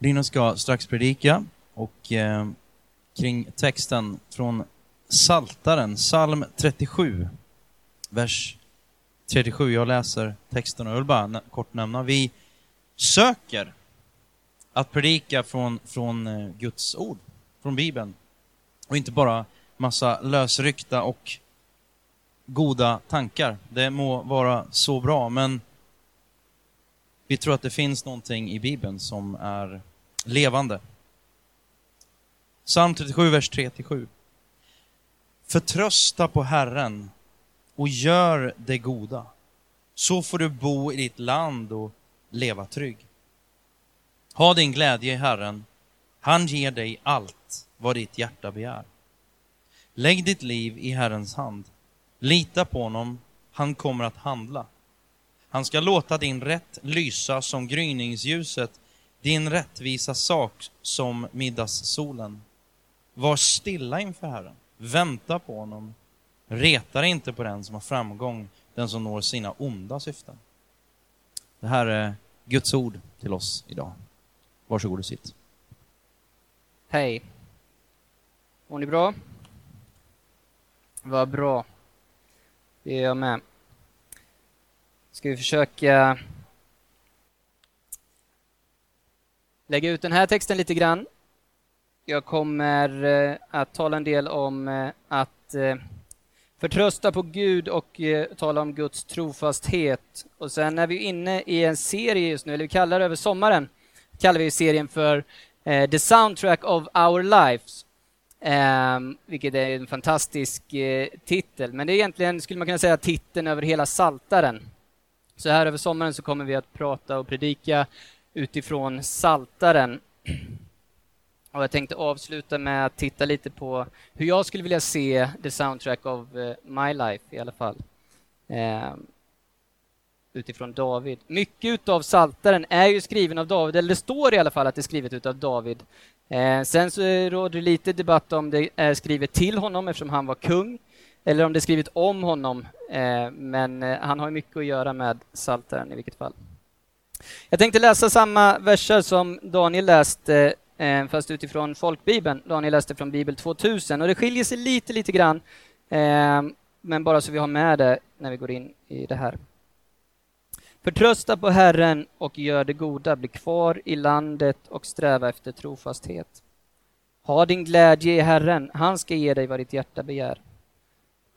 Linus ska strax predika och eh, kring texten från Saltaren, psalm 37, vers 37. Jag läser texten och jag vill bara kort nämna, vi söker att predika från, från eh, Guds ord, från Bibeln. Och inte bara massa lösryckta och goda tankar. Det må vara så bra, men vi tror att det finns någonting i Bibeln som är levande. Psalm 37, vers 3-7. Förtrösta på Herren och gör det goda. Så får du bo i ditt land och leva trygg. Ha din glädje i Herren. Han ger dig allt vad ditt hjärta begär. Lägg ditt liv i Herrens hand. Lita på honom, han kommer att handla. Han ska låta din rätt lysa som gryningsljuset, din rättvisa sak som middagssolen. Var stilla inför Herren, vänta på honom. Reta dig inte på den som har framgång, den som når sina onda syften. Det här är Guds ord till oss idag. Varsågod och sitt. Hej. Mår ni bra? Vad bra. Det är jag med. Ska vi försöka lägga ut den här texten lite grann. Jag kommer eh, att tala en del om eh, att eh, förtrösta på Gud och tala om Guds trofasthet. Och sen är vi inne i en serie just nu, eller vi kallar det över sommaren, kallar vi serien för The Soundtrack of Our Lives. Um, vilket är en fantastisk uh, titel. Men det är egentligen, skulle man kunna säga, titeln över hela Saltaren. Så här över sommaren så kommer vi att prata och predika utifrån Saltaren. Och jag tänkte avsluta med att titta lite på hur jag skulle vilja se the soundtrack of eh, my life i alla fall. Eh, utifrån David. Mycket av Saltaren är ju skriven av David, eller det står i alla fall att det är skrivet utav David. Eh, sen så råder det lite debatt om det är skrivet till honom eftersom han var kung, eller om det är skrivet om honom. Eh, men eh, han har mycket att göra med Saltaren i vilket fall. Jag tänkte läsa samma verser som Daniel läste, eh, fast utifrån folkbibeln. Daniel läste från Bibel 2000 och det skiljer sig lite, lite grann. Eh, men bara så vi har med det när vi går in i det här. Förtrösta på Herren och gör det goda, bli kvar i landet och sträva efter trofasthet. Ha din glädje i Herren, han ska ge dig vad ditt hjärta begär.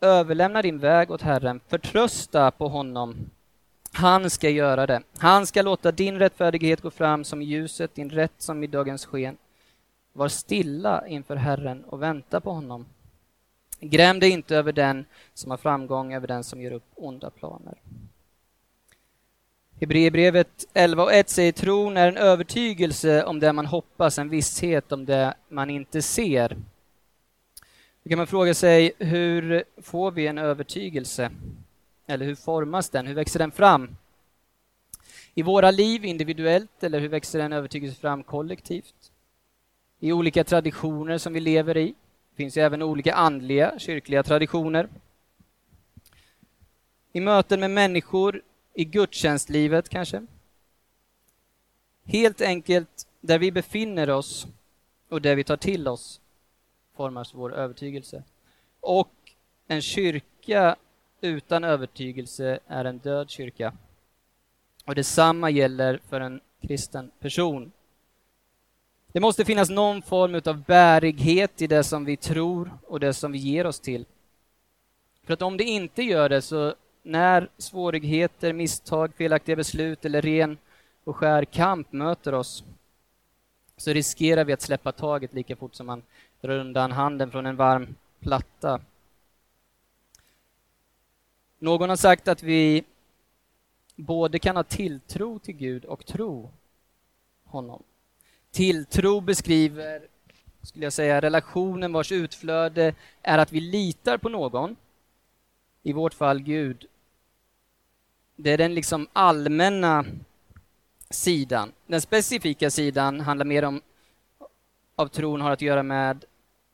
Överlämna din väg åt Herren, förtrösta på honom. Han ska göra det. Han ska låta din rättfärdighet gå fram som ljuset, din rätt som i dagens sken. Var stilla inför Herren och vänta på honom. Gräm dig inte över den som har framgång, över den som gör upp onda planer. Hebreerbrevet 11 och 1 säger tron är en övertygelse om det man hoppas, en visshet om det man inte ser. Då kan man fråga sig, hur får vi en övertygelse? Eller hur formas den? Hur växer den fram? I våra liv individuellt, eller hur växer en övertygelse fram kollektivt? I olika traditioner som vi lever i. Det finns ju även olika andliga, kyrkliga traditioner. I möten med människor i gudstjänstlivet kanske. Helt enkelt där vi befinner oss och där vi tar till oss formas vår övertygelse. Och en kyrka utan övertygelse är en död kyrka. Och detsamma gäller för en kristen person. Det måste finnas någon form av bärighet i det som vi tror och det som vi ger oss till. För att om det inte gör det så när svårigheter, misstag, felaktiga beslut eller ren och skär kamp möter oss så riskerar vi att släppa taget lika fort som man drar undan handen från en varm platta. Någon har sagt att vi både kan ha tilltro till Gud och tro honom. Tilltro beskriver, skulle jag säga, relationen vars utflöde är att vi litar på någon, i vårt fall Gud, det är den liksom allmänna sidan. Den specifika sidan handlar mer om av tron har att göra med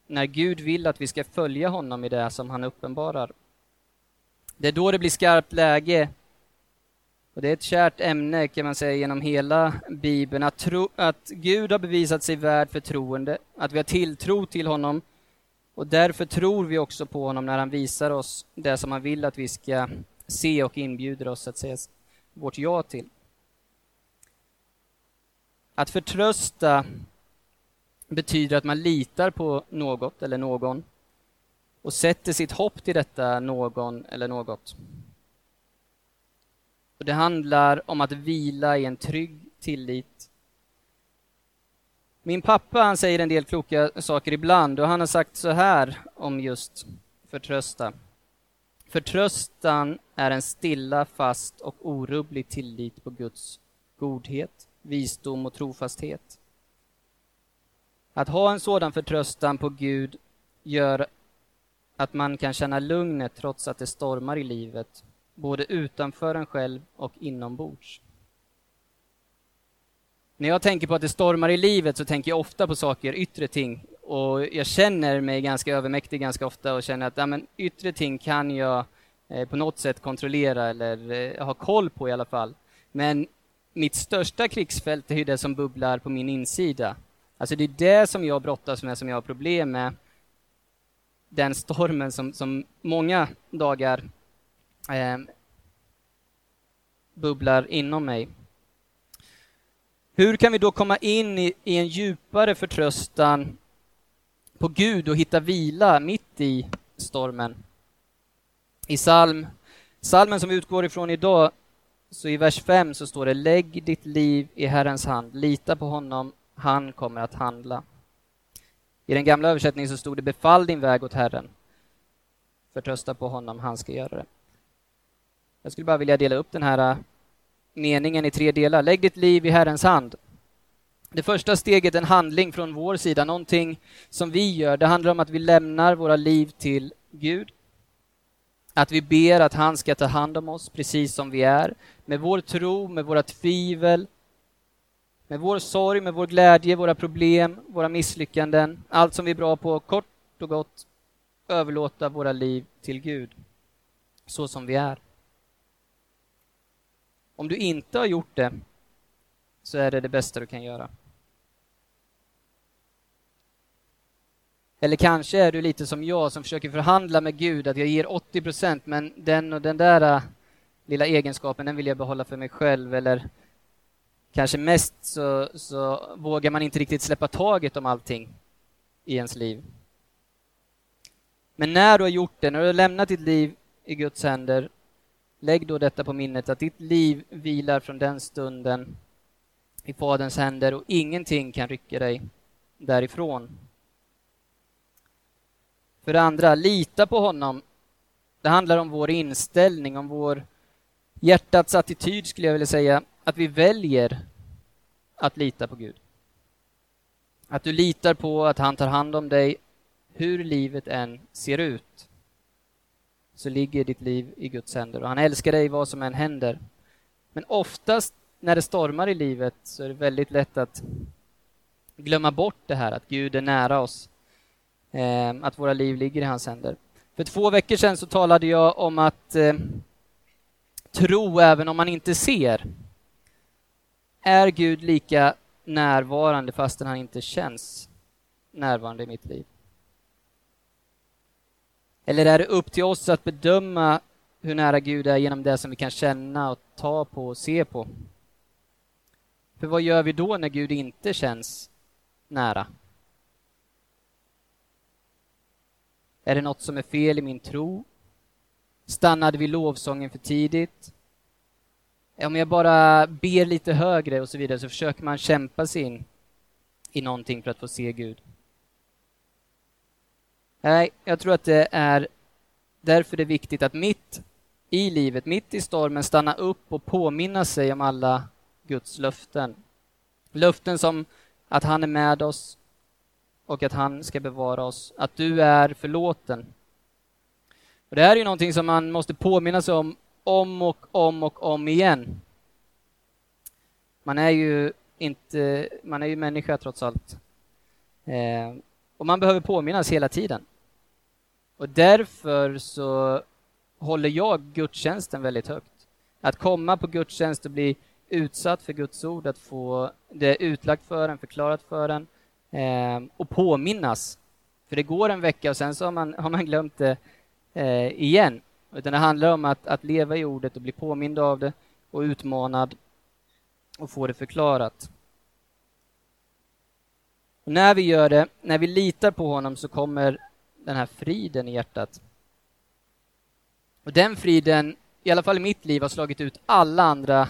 när Gud vill att vi ska följa honom i det som han uppenbarar. Det är då det blir skarpt läge. Och det är ett kärt ämne kan man säga genom hela Bibeln, att, tro, att Gud har bevisat sig värd förtroende, att vi har tilltro till honom. Och därför tror vi också på honom när han visar oss det som han vill att vi ska se och inbjuder oss att säga vårt ja till. Att förtrösta betyder att man litar på något eller någon och sätter sitt hopp till detta någon eller något. Och det handlar om att vila i en trygg tillit. Min pappa han säger en del kloka saker ibland och han har sagt så här om just förtrösta. Förtröstan är en stilla, fast och orubblig tillit på Guds godhet, visdom och trofasthet. Att ha en sådan förtröstan på Gud gör att man kan känna lugnet trots att det stormar i livet, både utanför en själv och inombords. När jag tänker på att det stormar i livet så tänker jag ofta på saker, yttre ting, och jag känner mig ganska övermäktig ganska ofta och känner att ja, men, yttre ting kan jag eh, på något sätt kontrollera eller eh, ha koll på i alla fall. Men mitt största krigsfält är ju det som bubblar på min insida. Alltså det är det som jag brottas med, som jag har problem med. Den stormen som, som många dagar eh, bubblar inom mig. Hur kan vi då komma in i, i en djupare förtröstan på Gud och hitta vila mitt i stormen? I psalm, psalmen som vi utgår ifrån idag, så i vers 5 så står det Lägg ditt liv i Herrens hand, lita på honom, han kommer att handla. I den gamla översättningen så stod det Befall din väg åt Herren, förtrösta på honom, han ska göra det. Jag skulle bara vilja dela upp den här äh, meningen i tre delar. Lägg ditt liv i Herrens hand. Det första steget är en handling från vår sida, någonting som vi gör. Det handlar om att vi lämnar våra liv till Gud. Att vi ber att han ska ta hand om oss precis som vi är. Med vår tro, med våra tvivel, med vår sorg, med vår glädje, våra problem, våra misslyckanden. Allt som vi är bra på, kort och gott överlåta våra liv till Gud. Så som vi är. Om du inte har gjort det så är det det bästa du kan göra. Eller kanske är du lite som jag som försöker förhandla med Gud att jag ger 80 procent men den och den där äh, lilla egenskapen den vill jag behålla för mig själv eller kanske mest så, så vågar man inte riktigt släppa taget om allting i ens liv. Men när du har gjort det, när du har lämnat ditt liv i Guds händer Lägg då detta på minnet att ditt liv vilar från den stunden i Faderns händer och ingenting kan rycka dig därifrån. För det andra, lita på honom. Det handlar om vår inställning, om vår hjärtats attityd skulle jag vilja säga, att vi väljer att lita på Gud. Att du litar på att han tar hand om dig hur livet än ser ut så ligger ditt liv i Guds händer och han älskar dig vad som än händer. Men oftast när det stormar i livet så är det väldigt lätt att glömma bort det här att Gud är nära oss, eh, att våra liv ligger i hans händer. För två veckor sedan så talade jag om att eh, tro även om man inte ser. Är Gud lika närvarande fastän han inte känns närvarande i mitt liv? Eller är det upp till oss att bedöma hur nära Gud är genom det som vi kan känna och ta på och se på? För vad gör vi då när Gud inte känns nära? Är det något som är fel i min tro? Stannade vi lovsången för tidigt? Om jag bara ber lite högre och så vidare så försöker man kämpa sig in i någonting för att få se Gud. Nej, jag tror att det är därför det är viktigt att mitt i livet, mitt i stormen, stanna upp och påminna sig om alla Guds löften. Löften som att han är med oss och att han ska bevara oss, att du är förlåten. Och det här är ju någonting som man måste påminna sig om, om och om och om igen. Man är ju inte, man är ju människa trots allt. Eh, och man behöver påminnas hela tiden. Och därför så håller jag gudstjänsten väldigt högt. Att komma på gudstjänst och bli utsatt för Guds ord, att få det utlagt för en, förklarat för en eh, och påminnas. För det går en vecka och sen så har man, har man glömt det eh, igen. Utan det handlar om att, att leva i ordet och bli påmind av det och utmanad och få det förklarat. Och när vi gör det, när vi litar på honom så kommer den här friden i hjärtat. Och den friden, i alla fall i mitt liv, har slagit ut alla andra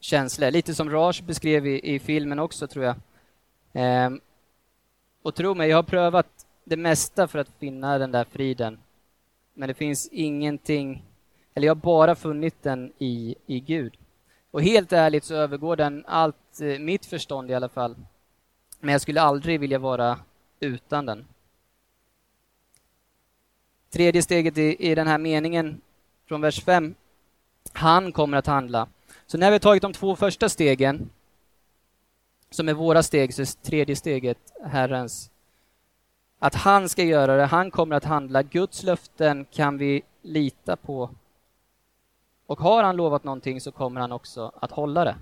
känslor. Lite som Raj beskrev i, i filmen också, tror jag. Ehm, och tro mig, jag har prövat det mesta för att finna den där friden. Men det finns ingenting, eller jag har bara funnit den i, i Gud. Och helt ärligt så övergår den allt eh, mitt förstånd i alla fall. Men jag skulle aldrig vilja vara utan den. Tredje steget i, i den här meningen från vers 5. Han kommer att handla. Så när vi har tagit de två första stegen, som är våra steg, så är tredje steget Herrens. Att han ska göra det, han kommer att handla. Guds löften kan vi lita på. Och har han lovat någonting så kommer han också att hålla det.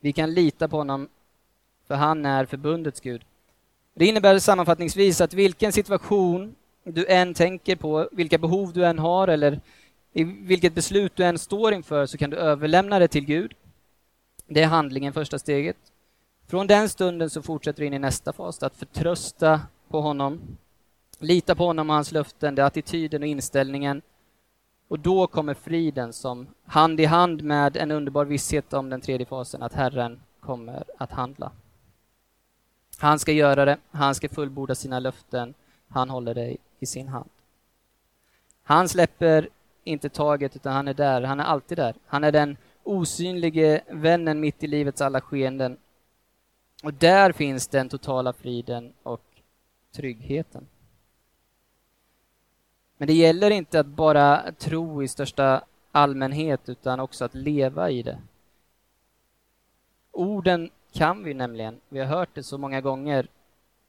Vi kan lita på honom, för han är förbundets Gud. Det innebär sammanfattningsvis att vilken situation du än tänker på, vilka behov du än har eller i vilket beslut du än står inför så kan du överlämna det till Gud. Det är handlingen, första steget. Från den stunden så fortsätter du in i nästa fas, att förtrösta på honom, lita på honom och hans löften, det är attityden och inställningen. Och då kommer friden som hand i hand med en underbar visshet om den tredje fasen, att Herren kommer att handla. Han ska göra det, han ska fullborda sina löften, han håller dig i sin hand. Han släpper inte taget, utan han är där. Han är alltid där. Han är den osynlige vännen mitt i livets alla skeenden. Och där finns den totala friden och tryggheten. Men det gäller inte att bara tro i största allmänhet, utan också att leva i det. Orden kan vi nämligen. Vi har hört det så många gånger.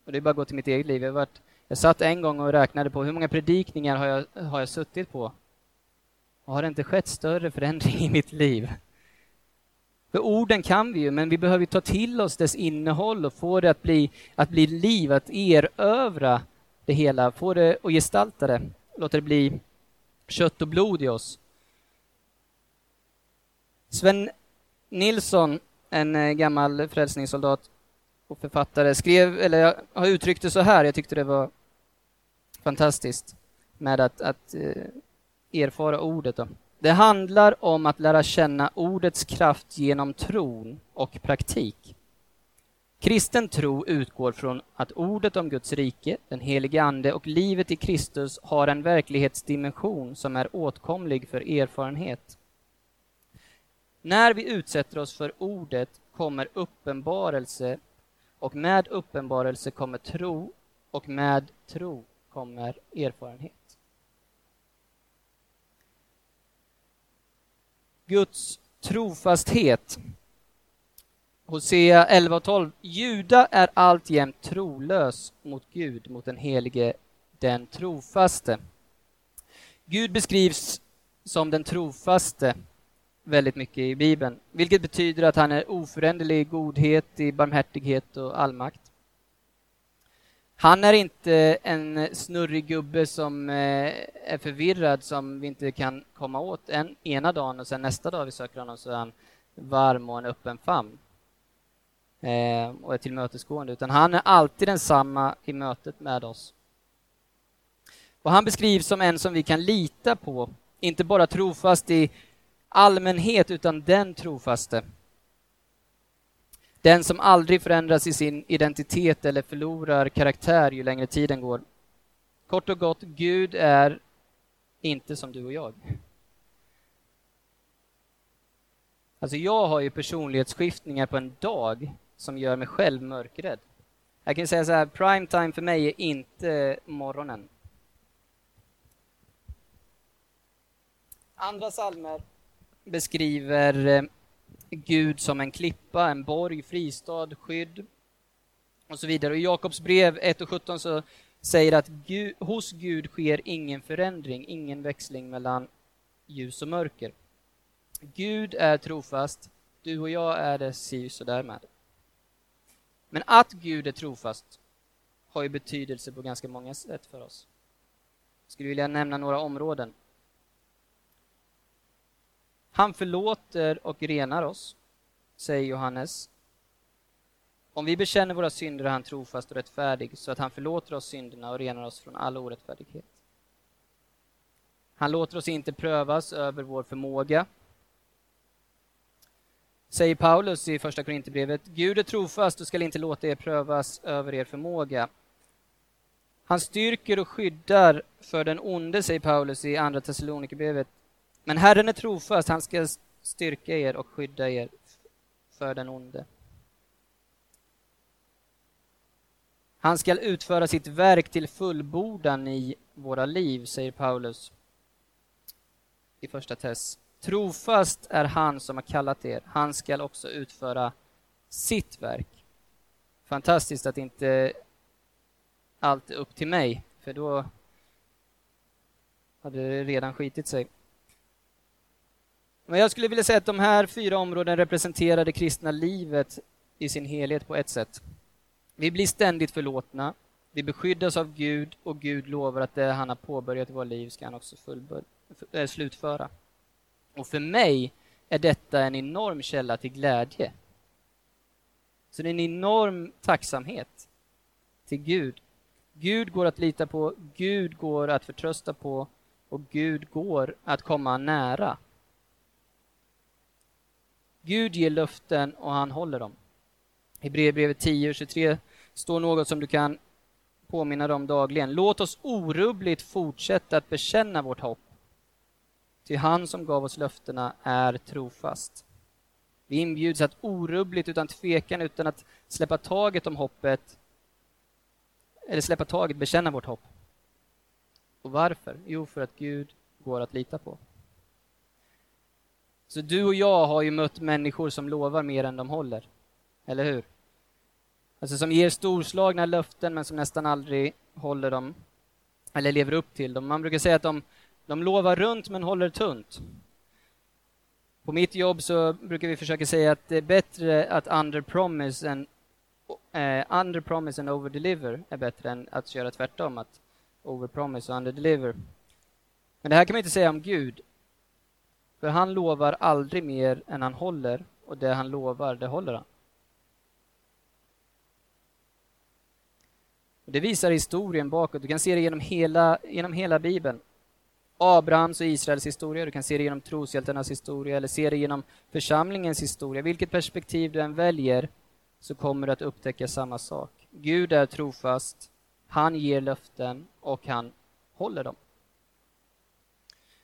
Och det är bara att gå till mitt eget liv. Jag, varit, jag satt en gång och räknade på hur många predikningar har jag, har jag suttit på? Och har det inte skett större förändring i mitt liv? För orden kan vi ju, men vi behöver ta till oss dess innehåll och få det att bli, att bli liv, att erövra det hela, få det att gestalta det, låta det bli kött och blod i oss. Sven Nilsson, en eh, gammal frälsningssoldat och författare, skrev, eller har uttryckt det så här, jag tyckte det var fantastiskt, med att, att eh, erfara ordet. Då. Det handlar om att lära känna ordets kraft genom tron och praktik. Kristen tro utgår från att ordet om Guds rike, den helige Ande och livet i Kristus har en verklighetsdimension som är åtkomlig för erfarenhet. När vi utsätter oss för ordet kommer uppenbarelse och med uppenbarelse kommer tro och med tro kommer erfarenhet. Guds trofasthet. Hosea 11 och 12. Juda är alltjämt trolös mot Gud, mot den helige, den trofaste. Gud beskrivs som den trofaste väldigt mycket i Bibeln, vilket betyder att han är oföränderlig i godhet, i barmhärtighet och allmakt. Han är inte en snurrig gubbe som eh, är förvirrad som vi inte kan komma åt en, ena dagen och sen nästa dag vi söker honom så är han varm och en öppen famn eh, och är tillmötesgående, utan han är alltid densamma i mötet med oss. Och han beskrivs som en som vi kan lita på, inte bara trofast i allmänhet, utan den trofaste. Den som aldrig förändras i sin identitet eller förlorar karaktär ju längre tiden går. Kort och gott, Gud är inte som du och jag. Alltså jag har ju personlighetsskiftningar på en dag som gör mig själv mörkrädd. Jag kan säga så här, prime time för mig är inte morgonen. Andra salmer beskriver eh, Gud som en klippa, en borg, fristad, skydd och så vidare. Och I Jakobs brev 1 och 17 så säger att Gud, hos Gud sker ingen förändring, ingen växling mellan ljus och mörker. Gud är trofast, du och jag är det si så där med. Men att Gud är trofast har ju betydelse på ganska många sätt för oss. Jag skulle vilja nämna några områden. Han förlåter och renar oss, säger Johannes. Om vi bekänner våra synder är han trofast och rättfärdig så att han förlåter oss synderna och renar oss från all orättfärdighet. Han låter oss inte prövas över vår förmåga. Säger Paulus i Första Korinthierbrevet, Gud är trofast och skall inte låta er prövas över er förmåga. Han styrker och skyddar för den onde, säger Paulus i Andra Thessalonikerbrevet. Men Herren är trofast, han ska styrka er och skydda er för den onde. Han skall utföra sitt verk till fullbordan i våra liv, säger Paulus i första Tess. Trofast är han som har kallat er, han skall också utföra sitt verk. Fantastiskt att inte allt är upp till mig, för då hade det redan skitit sig. Men jag skulle vilja säga att de här fyra områdena representerar det kristna livet i sin helhet på ett sätt. Vi blir ständigt förlåtna, vi beskyddas av Gud och Gud lovar att det han har påbörjat i våra liv ska han också äh, slutföra. Och för mig är detta en enorm källa till glädje. Så det är en enorm tacksamhet till Gud. Gud går att lita på, Gud går att förtrösta på och Gud går att komma nära. Gud ger löften och han håller dem. I Hebreerbrevet 10 och 23 står något som du kan påminna dig om dagligen. Låt oss orubbligt fortsätta att bekänna vårt hopp. Ty han som gav oss löftena är trofast. Vi inbjuds att orubbligt, utan tvekan, utan att släppa taget om hoppet, eller släppa taget, bekänna vårt hopp. Och varför? Jo, för att Gud går att lita på. Så du och jag har ju mött människor som lovar mer än de håller. Eller hur? Alltså som ger storslagna löften men som nästan aldrig håller dem, eller lever upp till dem. Man brukar säga att de, de lovar runt men håller tunt. På mitt jobb så brukar vi försöka säga att det är bättre att underpromise än eh, under and overdeliver är bättre än att köra tvärtom, att overpromise och underdeliver. Men det här kan man inte säga om Gud. För han lovar aldrig mer än han håller och det han lovar, det håller han. Det visar historien bakåt. Du kan se det genom hela, genom hela Bibeln. Abrahams och Israels historia, du kan se det genom troshjältarnas historia eller se det genom församlingens historia. Vilket perspektiv du än väljer så kommer du att upptäcka samma sak. Gud är trofast, han ger löften och han håller dem.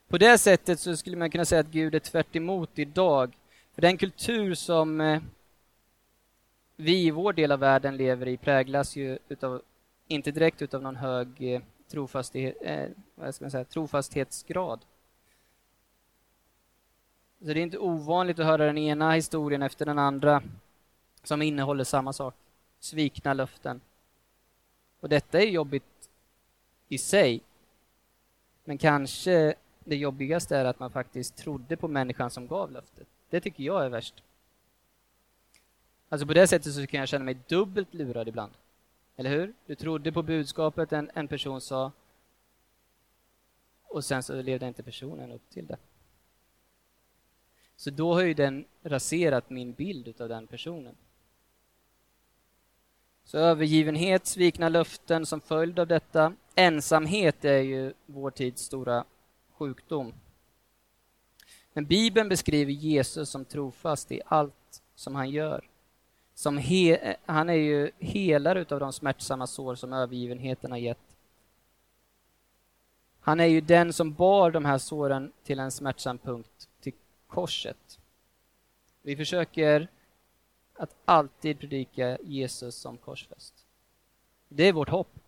På det sättet så skulle man kunna säga att Gud är tvärt idag. För den kultur som eh, vi i vår del av världen lever i präglas ju utav inte direkt utav någon hög eh, trofasthet, eh, vad ska man säga, trofasthetsgrad. Så det är inte ovanligt att höra den ena historien efter den andra som innehåller samma sak. Svikna löften. Och detta är jobbigt i sig. Men kanske det jobbigaste är att man faktiskt trodde på människan som gav löftet. Det tycker jag är värst. Alltså på det sättet så kan jag känna mig dubbelt lurad ibland. Eller hur? Du trodde på budskapet en, en person sa och sen så levde inte personen upp till det. Så då har ju den raserat min bild av den personen. Så övergivenhet, svikna löften som följd av detta. Ensamhet är ju vår tids stora sjukdom. Men Bibeln beskriver Jesus som trofast i allt som han gör som he, han är ju helare av de smärtsamma sår som övergivenheten har gett. Han är ju den som bar de här såren till en smärtsam punkt, till korset. Vi försöker att alltid predika Jesus som korsfäst. Det är vårt hopp.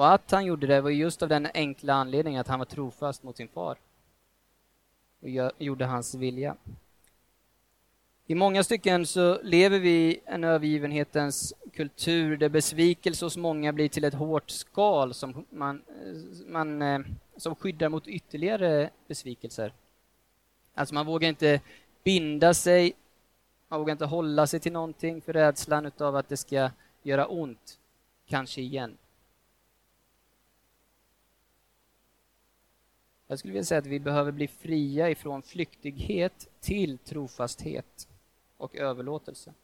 Och att han gjorde det var just av den enkla anledningen att han var trofast mot sin far och gjorde hans vilja. I många stycken så lever vi i en övergivenhetens kultur där besvikelse hos många blir till ett hårt skal som, man, eh, man, eh, som skyddar mot ytterligare besvikelser. Alltså man vågar inte binda sig, man vågar inte hålla sig till någonting för rädslan utav att det ska göra ont, kanske igen. Jag skulle vilja säga att vi behöver bli fria ifrån flyktighet till trofasthet och överlåtelse.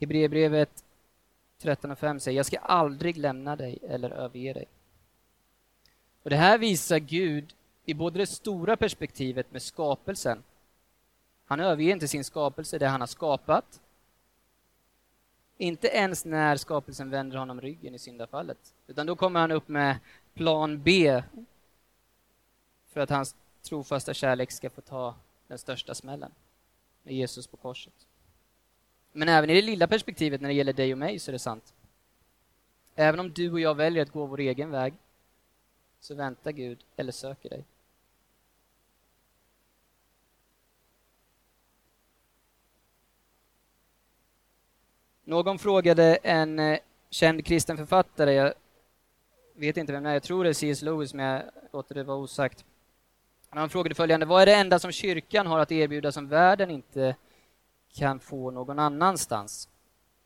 Hebreerbrevet 13.5 säger jag ska aldrig lämna dig eller överge dig. Och Det här visar Gud i både det stora perspektivet med skapelsen. Han överger inte sin skapelse, det han har skapat. Inte ens när skapelsen vänder honom ryggen i syndafallet. Utan då kommer han upp med plan B för att hans trofasta kärlek ska få ta den största smällen med Jesus på korset. Men även i det lilla perspektivet när det gäller dig och mig så är det sant. Även om du och jag väljer att gå vår egen väg så väntar Gud eller söker dig. Någon frågade en eh, känd kristen författare, jag vet inte vem det är, jag tror det är C.S. Lewis, men jag låter det vara osagt. Han frågade följande, vad är det enda som kyrkan har att erbjuda som världen inte kan få någon annanstans?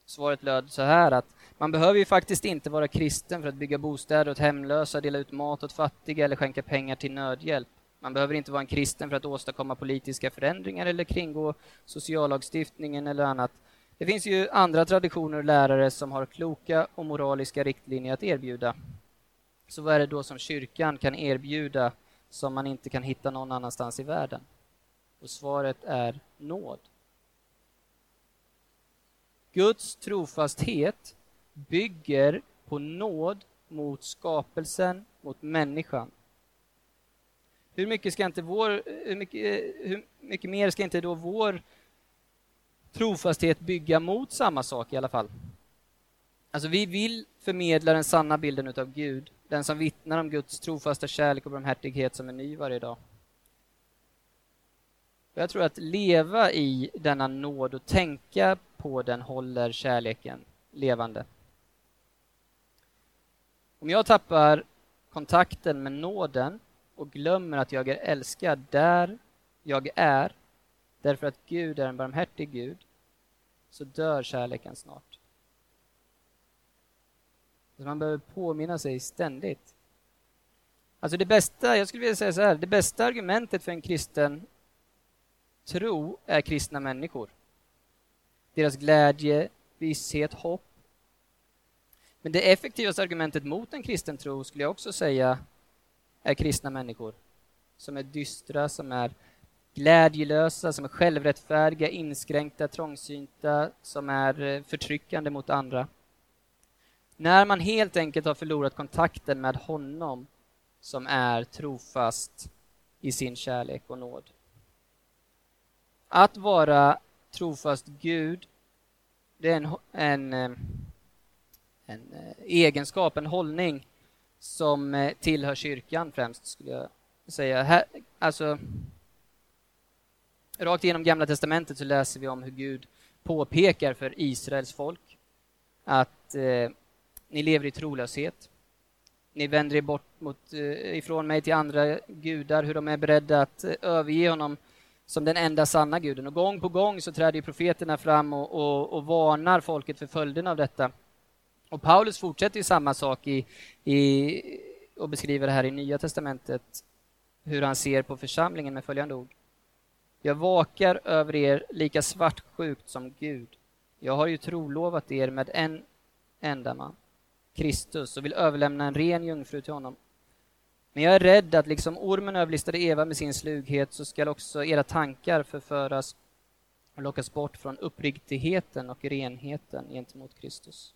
Svaret löd så här att man behöver ju faktiskt inte vara kristen för att bygga bostäder åt hemlösa, dela ut mat åt fattiga eller skänka pengar till nödhjälp. Man behöver inte vara en kristen för att åstadkomma politiska förändringar eller kringgå sociallagstiftningen eller annat. Det finns ju andra traditioner och lärare som har kloka och moraliska riktlinjer att erbjuda. Så vad är det då som kyrkan kan erbjuda som man inte kan hitta någon annanstans i världen? Och svaret är nåd. Guds trofasthet bygger på nåd mot skapelsen, mot människan. Hur mycket, ska inte vår, hur mycket, eh, hur mycket mer ska inte då vår trofasthet bygga mot samma sak i alla fall? Alltså vi vill förmedla den sanna bilden utav Gud, den som vittnar om Guds trofasta kärlek och barmhärtighet som är ny varje dag. Jag tror att leva i denna nåd och tänka på den håller kärleken levande. Om jag tappar kontakten med nåden och glömmer att jag är älskad där jag är, därför att Gud är en barmhärtig Gud, så dör kärleken snart. Så man behöver påminna sig ständigt. Alltså det bästa, jag skulle vilja säga så här, det bästa argumentet för en kristen tro är kristna människor. Deras glädje, visshet, hopp. Men det effektivaste argumentet mot en kristen tro skulle jag också säga är kristna människor. Som är dystra, som är glädjelösa, som är självrättfärdiga, inskränkta, trångsynta, som är eh, förtryckande mot andra. När man helt enkelt har förlorat kontakten med honom som är trofast i sin kärlek och nåd. Att vara trofast Gud, det är en, en, eh, en eh, egenskap, en hållning som tillhör kyrkan främst, skulle jag säga. Här, alltså, Rakt igenom Gamla Testamentet så läser vi om hur Gud påpekar för Israels folk att eh, ni lever i trolöshet. Ni vänder er bort mot, eh, ifrån mig till andra gudar, hur de är beredda att eh, överge honom som den enda sanna guden. Och gång på gång så träder profeterna fram och, och, och varnar folket för följderna av detta. Och Paulus fortsätter ju samma sak i, i, och beskriver det här i Nya Testamentet, hur han ser på församlingen med följande ord. Jag vakar över er lika svartsjukt som Gud. Jag har ju trolovat er med en enda man, Kristus, och vill överlämna en ren jungfru till honom. Men jag är rädd att liksom ormen överlistade Eva med sin slughet så skall också era tankar förföras och lockas bort från uppriktigheten och renheten gentemot Kristus.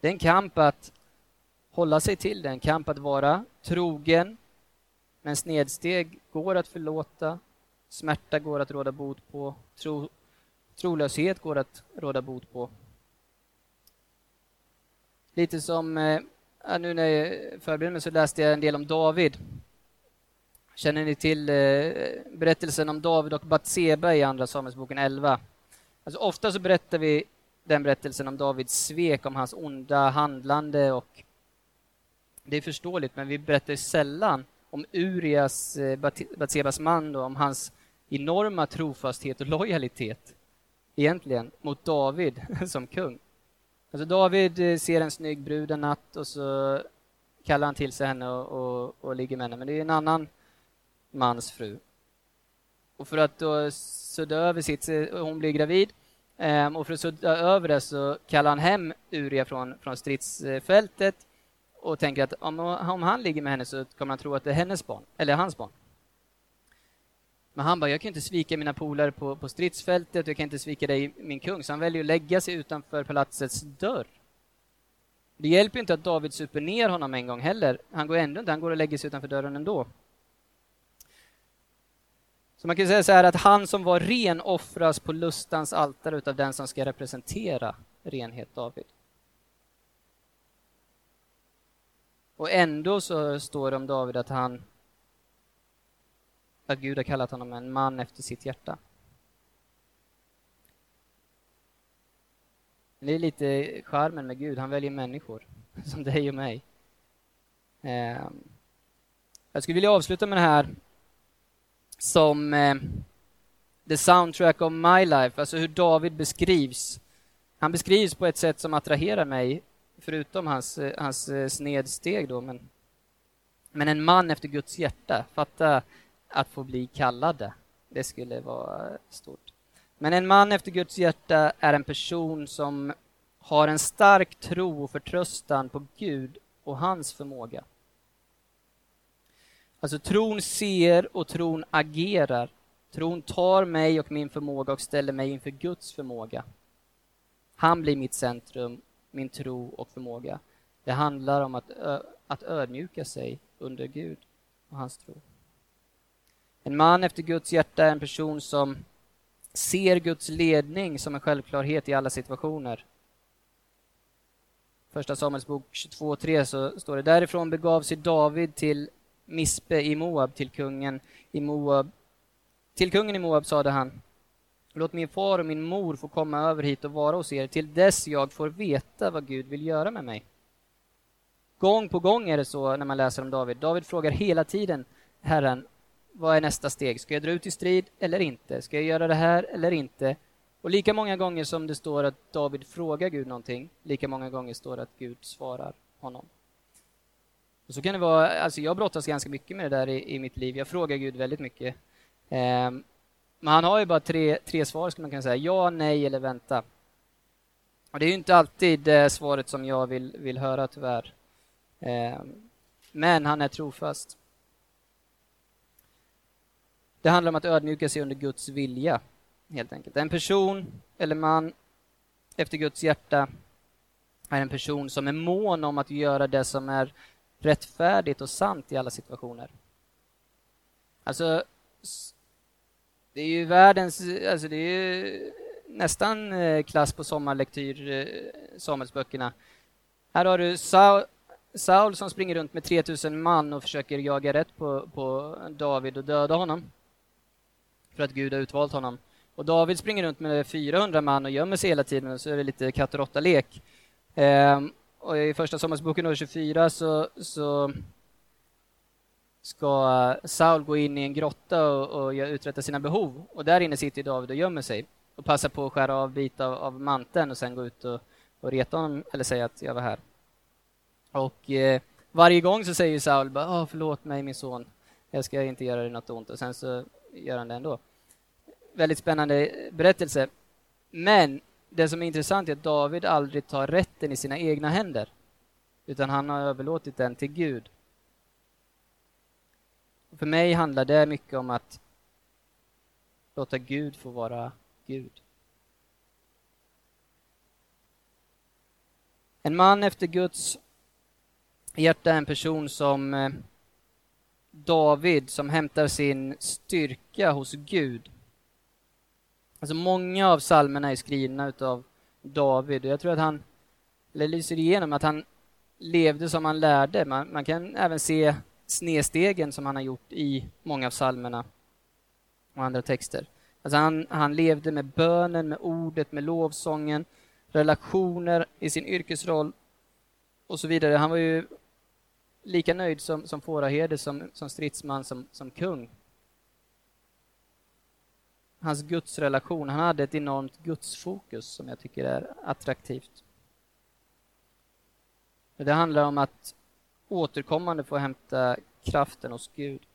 Det är en kamp att hålla sig till det, är en kamp att vara trogen, men snedsteg går att förlåta Smärta går att råda bot på. Tro, trolöshet går att råda bot på. Lite som, eh, nu när jag förberedde mig så läste jag en del om David. Känner ni till eh, berättelsen om David och Batseba i Andra Samuelsboken 11? Alltså, ofta så berättar vi den berättelsen om Davids svek, om hans onda handlande och det är förståeligt, men vi berättar sällan om Urias, eh, Batsebas man, då, om hans enorma trofasthet och lojalitet egentligen mot David som kung. Alltså David eh, ser en snygg brud en natt och så kallar han till sig henne och, och, och ligger med henne, men det är en annan mans fru. Och för att då sudda över sitt, eh, hon blir gravid, ehm, och för att sudda över det så kallar han hem Uria från, från stridsfältet och tänker att om, om han ligger med henne så kommer han tro att det är hennes barn, eller hans barn. Men han bara, jag kan inte svika mina polare på, på stridsfältet, jag kan inte svika dig, min kung. Så han väljer att lägga sig utanför palatsets dörr. Det hjälper inte att David super ner honom en gång heller. Han går ändå inte, han går och lägger sig utanför dörren ändå. Så man kan säga så här att han som var ren offras på lustans altare utav den som ska representera renhet, David. Och ändå så står det om David att han att Gud har kallat honom en man efter sitt hjärta. Det är lite charmen med Gud, han väljer människor som dig och mig. Ehm, jag skulle vilja avsluta med det här som eh, the soundtrack of my life, alltså hur David beskrivs. Han beskrivs på ett sätt som attraherar mig, förutom hans, eh, hans eh, snedsteg då, men, men en man efter Guds hjärta. Fatta att få bli kallade. Det skulle vara stort. Men en man efter Guds hjärta är en person som har en stark tro och förtröstan på Gud och hans förmåga. Alltså tron ser och tron agerar. Tron tar mig och min förmåga och ställer mig inför Guds förmåga. Han blir mitt centrum, min tro och förmåga. Det handlar om att, att ödmjuka sig under Gud och hans tro. En man efter Guds hjärta är en person som ser Guds ledning som en självklarhet i alla situationer. Första Samuelsbok 22.3 så står det därifrån begav sig David till Mispe i Moab till kungen i Moab. Till kungen i Moab sade han Låt min far och min mor få komma över hit och vara hos er till dess jag får veta vad Gud vill göra med mig. Gång på gång är det så när man läser om David. David frågar hela tiden Herren, vad är nästa steg? Ska jag dra ut i strid eller inte? Ska jag göra det här eller inte? Och lika många gånger som det står att David frågar Gud någonting, lika många gånger står det att Gud svarar honom. Och så kan det vara, alltså jag brottas ganska mycket med det där i, i mitt liv. Jag frågar Gud väldigt mycket. Eh, men han har ju bara tre, tre svar, skulle man kunna säga. Ja, nej eller vänta. Och det är ju inte alltid det svaret som jag vill, vill höra, tyvärr. Eh, men han är trofast. Det handlar om att ödmjuka sig under Guds vilja, helt enkelt. En person eller man efter Guds hjärta är en person som är mån om att göra det som är rättfärdigt och sant i alla situationer. Alltså, det är ju världens, alltså det är ju nästan eh, klass på sommarlektyr, eh, Samuelsböckerna. Här har du Saul, Saul som springer runt med 3000 man och försöker jaga rätt på, på David och döda honom för att Gud har utvalt honom. Och David springer runt med 400 man och gömmer sig hela tiden och så är det lite katt och råtta-lek. Ehm, och i första Sommarsboken 24 så, så ska Saul gå in i en grotta och, och uträtta sina behov. Och där inne sitter David och gömmer sig och passar på att skära av bit av, av manteln och sen gå ut och, och reta honom eller säga att jag var här. Och eh, varje gång så säger Saul bara, förlåt mig min son, jag ska inte göra dig något ont. Och sen så gör han det ändå. Väldigt spännande berättelse. Men det som är intressant är att David aldrig tar rätten i sina egna händer, utan han har överlåtit den till Gud. För mig handlar det mycket om att låta Gud få vara Gud. En man efter Guds hjärta är en person som eh, David som hämtar sin styrka hos Gud. Alltså många av psalmerna är skrivna utav David och jag tror att han, eller lyser igenom att han levde som han lärde. Man, man kan även se snedstegen som han har gjort i många av psalmerna och andra texter. Alltså han, han levde med bönen, med ordet, med lovsången, relationer i sin yrkesroll och så vidare. Han var ju lika nöjd som, som fåraherde, som, som stridsman, som, som kung. Hans gudsrelation, han hade ett enormt gudsfokus som jag tycker är attraktivt. Det handlar om att återkommande få hämta kraften hos Gud.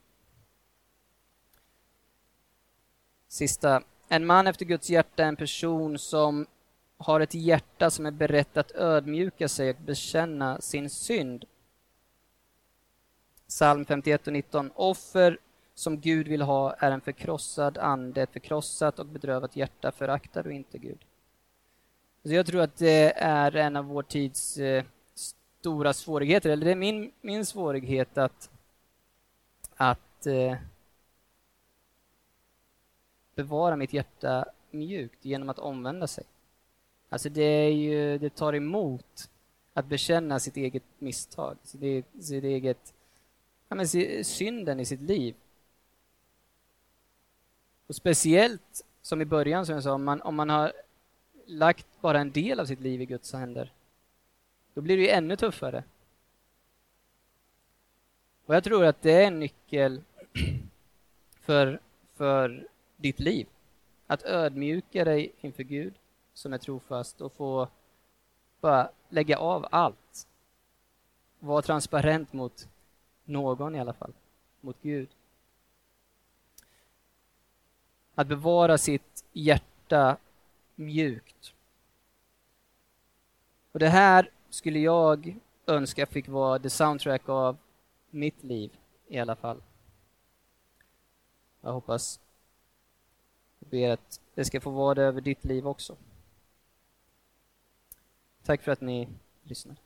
Sista. En man efter Guds hjärta är en person som har ett hjärta som är berett att ödmjuka sig och bekänna sin synd. Psalm 51 och 19. Offer som Gud vill ha är en förkrossad ande, ett förkrossat och bedrövat hjärta föraktar du inte Gud. Så jag tror att det är en av vår tids eh, stora svårigheter, eller det är min, min svårighet att, att eh, bevara mitt hjärta mjukt genom att omvända sig. Alltså det, är ju, det tar emot att bekänna sitt eget misstag, sitt eget, sitt eget ja, men, synden i sitt liv. Och speciellt som i början, som jag sa, om man, om man har lagt bara en del av sitt liv i Guds händer, då blir det ju ännu tuffare. Och jag tror att det är en nyckel för, för ditt liv. Att ödmjuka dig inför Gud som är trofast och få bara lägga av allt. Var transparent mot någon i alla fall, mot Gud. Att bevara sitt hjärta mjukt. Och det här skulle jag önska fick vara the soundtrack av mitt liv i alla fall. Jag hoppas och ber att det ska få vara det över ditt liv också. Tack för att ni lyssnade.